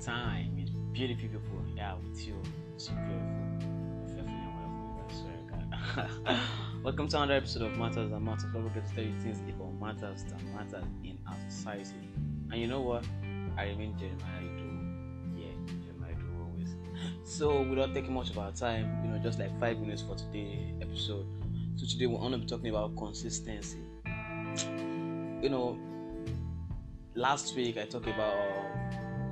time with beautiful people. Yeah, with you. It's beautiful. Welcome to another episode of Matters That Matters, where we get to tell you things about matters that matter in our society. And you know what? I remain Jeremiah Ido. Yeah, Jeremiah Ido always. So, without taking much of our time, you know, just like five minutes for today's episode. So, today we're going to be talking about consistency. You know, last week I talked about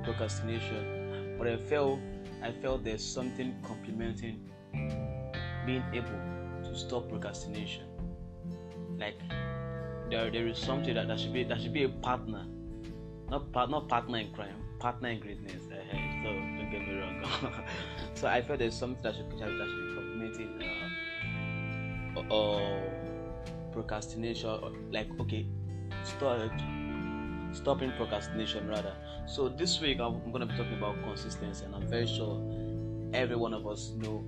procrastination, but I felt I felt there's something complementing being able to stop procrastination. Like there, there is something that, that should be that should be a partner, not part, not partner in crime, partner in greatness. Uh, so don't get me wrong. so I felt there's something that should that should be complementing uh, uh, procrastination. Like okay, stop stopping procrastination rather. So this week I'm going to be talking about consistency, and I'm very sure every one of us know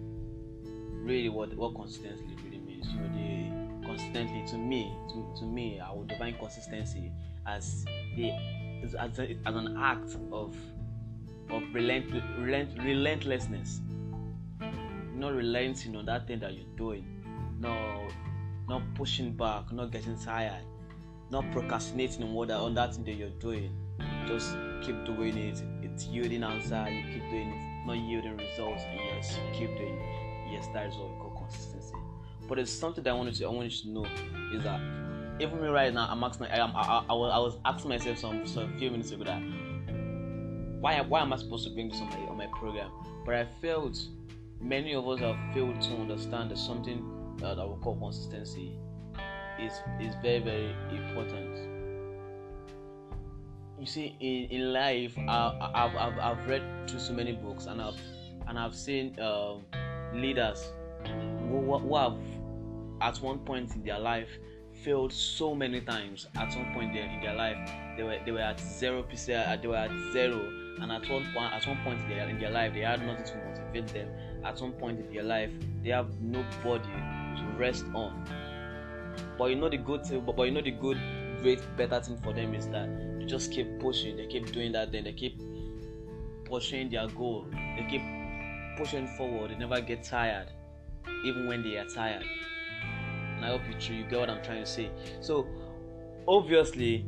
really what what consistency really means. You know, the consistently to me, to, to me, I would define consistency as the as, a, as an act of of relent, relent, relentlessness, not relenting on that thing that you're doing, no, not pushing back, not getting tired, not procrastinating on what on that thing that you're doing. Just keep doing it. It's yielding answer. You keep doing it, not yielding results. And yes, keep doing it. Yes, that is what we call consistency. But it's something that I wanted to I wanted to know is that even me right now, I'm asking. I, am, I, I, was, I was asking myself some, some few minutes ago that why why am I supposed to bring this on my on my program? But I felt many of us have failed to understand uh, that something that I would call consistency is is very very important. You see, in, in life, I, I've, I've I've read through so many books and I've and I've seen um, leaders who, who have at one point in their life failed so many times. At some point in their life, they were they were at zero percent. They were at zero, and at one point at one point in their, in their life, they had nothing to motivate them. At some point in their life, they have nobody to rest on. But you know the good thing, but, but you know the good, great, better thing for them is that they just keep pushing. They keep doing that. Then they keep pushing their goal. They keep pushing forward. They never get tired, even when they are tired. And I hope you true. You get what I'm trying to say. So obviously,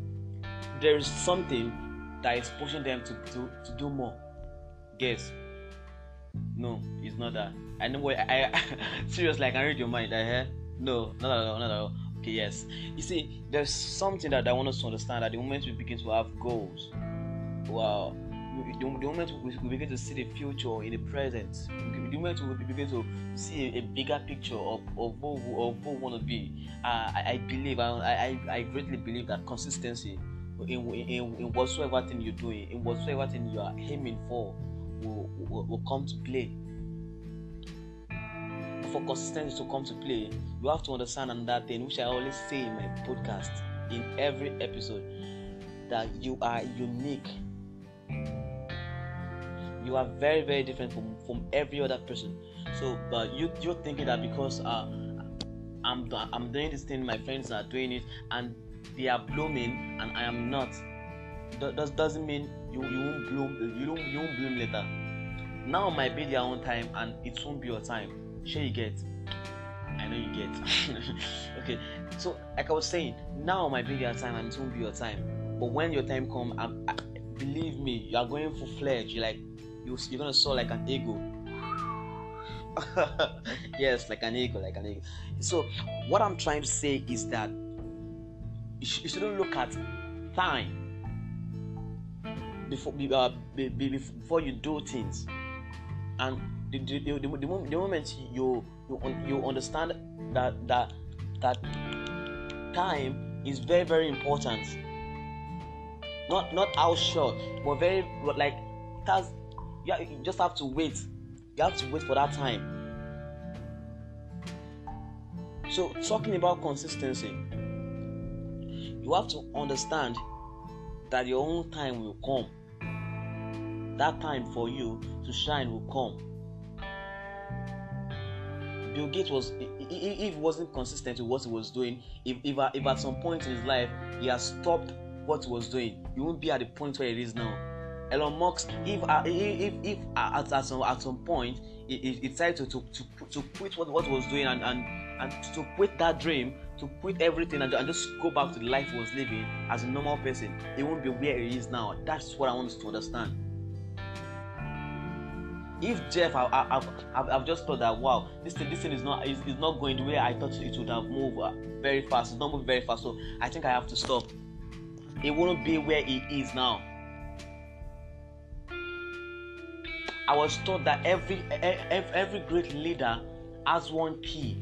there is something that is pushing them to to, to do more. Guess. No, it's not that. I know what I, I seriously I can read your mind. I hear. No, not at all, not at all. Okay, yes. You see, there's something that I want us to understand that the moment we begin to have goals. Wow. The, moment we begin to see the future in the present, the moment we begin to see a, bigger picture of, of, who, of we want to be, uh, I, I, believe, I, I, I greatly believe that consistency in, in, in whatsoever thing you're doing, in whatsoever thing you are aiming for, will, will, will come to play for consistency to come to play, you have to understand another thing, which I always say in my podcast, in every episode, that you are unique. You are very, very different from, from every other person. So, but you you're thinking that because uh, I'm I'm doing this thing, my friends are doing it, and they are blooming, and I am not. That doesn't mean you, you won't bloom. You don't you won't bloom later. Now might be their own time, and it won't be your time sure you get. I know you get. Okay. So like i was saying now might be your time and it won't be your time. But when your time come I, believe me you are going full fledged. You're like you, you're gonna soar like an eagle. Yes like an eagle like an eagle. So what i'm trying to say is that you, sh- you shouldn't look at time before uh, before you do things. And the, the, the, the, the moment you you you understand that that that time is very very important. Not not how short but very like that's yeah you just have to wait. You have to wait for that time. So talking about consistency you have to understand that your own time will come. That time for you to shine will come Bill Gates was if wasn't consistent with what he was doing, if, if, if at some point in his life he has stopped what he was doing, he won't be at the point where he is now. Elon Musk, if uh, if if uh, at, at some at some point he, he decided to, to to to quit what what he was doing and and and to quit that dream, to quit everything and, and just go back to the life he was living as a normal person, he won't be where he is now. That's what I want us to understand. If Jeff, I, I, I've, I've, I've just thought that wow, this thing, this thing is not is, is not going the way I thought it would have moved uh, very fast. It's not moving very fast, so I think I have to stop. It won't be where it is now. I was taught that every every great leader has one key.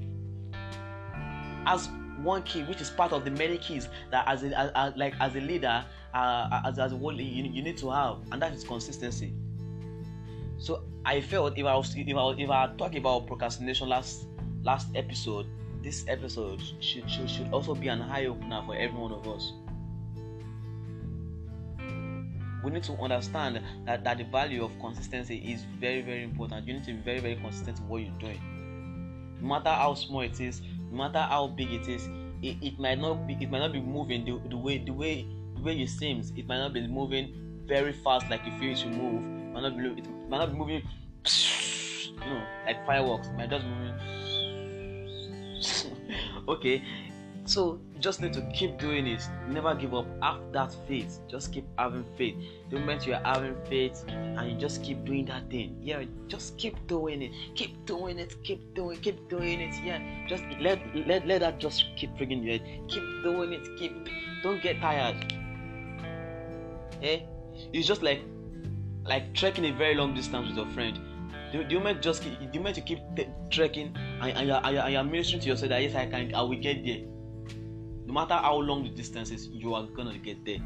Has one key, which is part of the many keys that as a as, like as a leader, uh, as as a whole, you, you need to have, and that is consistency. So I felt if I was if I if I talk about procrastination last last episode, this episode should should, should also be an eye opener for every one of us. We need to understand that, that the value of consistency is very very important. You need to be very very consistent in what you're doing. No matter how small it is, no matter how big it is, it, it might not be it might not be moving the, the way the way the way it seems. It might not be moving very fast like you feel it should move. It might not be it might not be moving you know like fireworks. It might just moving okay. So you just need to keep doing it. Never give up. Have that faith. Just keep having faith. The moment you're having faith and you just keep doing that thing yeah just keep doing it. Keep doing it. Keep doing keep doing it. Yeah. Just let let, let that just keep bringing you keep doing it. Keep don't get tired. Eh? It's just like like trekking a very long distance with your friend. The, the moment just keep, the moment you keep trekking? And, and, you're, you're, you're ministering to yourself that yes I can I will get there. No matter how long the distance is you are gonna get there.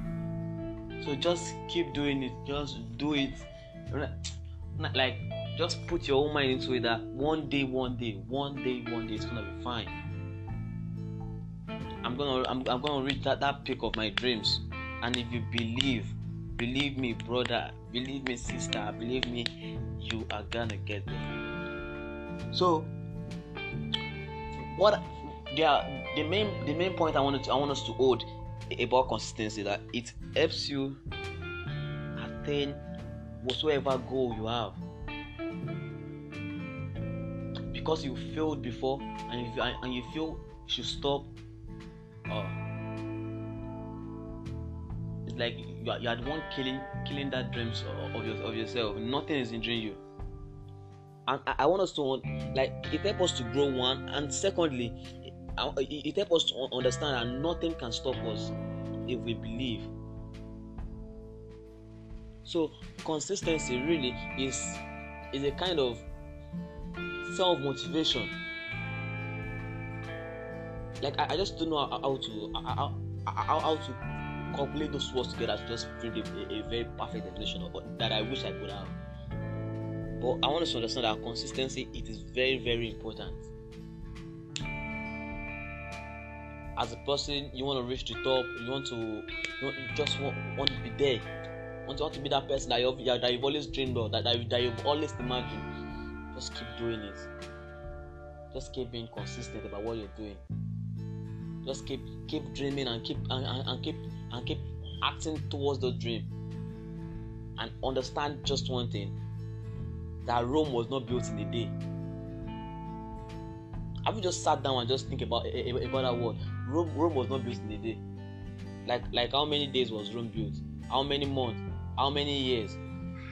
So just keep doing it just do it. Like just put your own mind into it that one day one day one day one day it's gonna be fine. I'm gonna i'm, I'm gonna reach that, that peak of my dreams. And if you believe believe me brother. Believe me sister. Believe me you are gonna get there. So what the the main the main point I wanted to, I want us to hold about consistency that it helps you attain whatsoever goal you have. Because you failed before and if and you feel you should stop uh, it's like you are, you are the one killing killing that dreams of, your, of yourself nothing is injuring you and I, I want us to like it helps us to grow one and secondly it helps us to understand that nothing can stop us if we believe. So consistency really is is a kind of self motivation. Like I, I, just don't know how, how to how, how, how, to calculate those words together to just bring a, a, very perfect definition of that I wish I could have. But I want us to understand that consistency it is very very important. As a person you want to reach the top you want to you, want, you just want, want to be there. You want to, want to be that person that you've, that you've always dreamed of that, that, that you've always imagined. Just keep doing it. Just keep being consistent about what you're doing. Just keep keep dreaming and keep and, and, and keep and keep acting towards the dream and understand just one thing that Rome was not built in a day have you just sat down and just think about about that word? Rome, Rome was not built in a day. Like like how many days was Rome built? How many months? How many years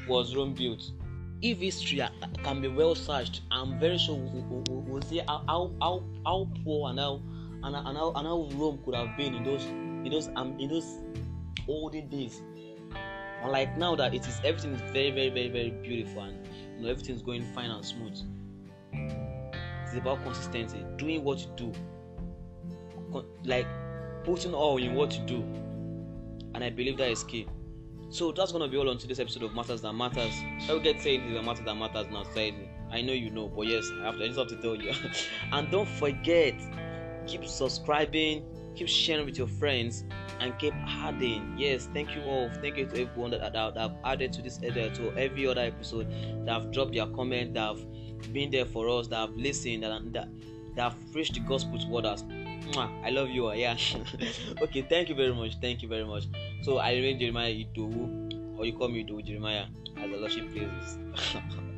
was Rome built? If history can be well searched, I'm very sure we'll, see how, how, how, poor and how, and, how, and how Rome could have been in those in those um, in those olden days. Unlike now that it is everything is very very very very beautiful and you know everything's going fine and smooth. It's about consistency doing what you do. Con- like putting all in what you do. And i believe that is key. So that's gonna be all on today's episode of matters that matters. I will get saying the matter that matters now say i know you know but yes i have to, I just have to tell you. And don't forget keep subscribing keep sharing with your friends and keep adding yes thank you all thank you to everyone that, that, that have added to this uh, to every other episode that have dropped their comment that have been there for us, that have listened, that, that, that have preached the gospel to others. I love you. all. Yeah. okay. Thank you very much. Thank you very much. So I remain Jeremiah Idowu or you call me Do Jeremiah as the Lordship places.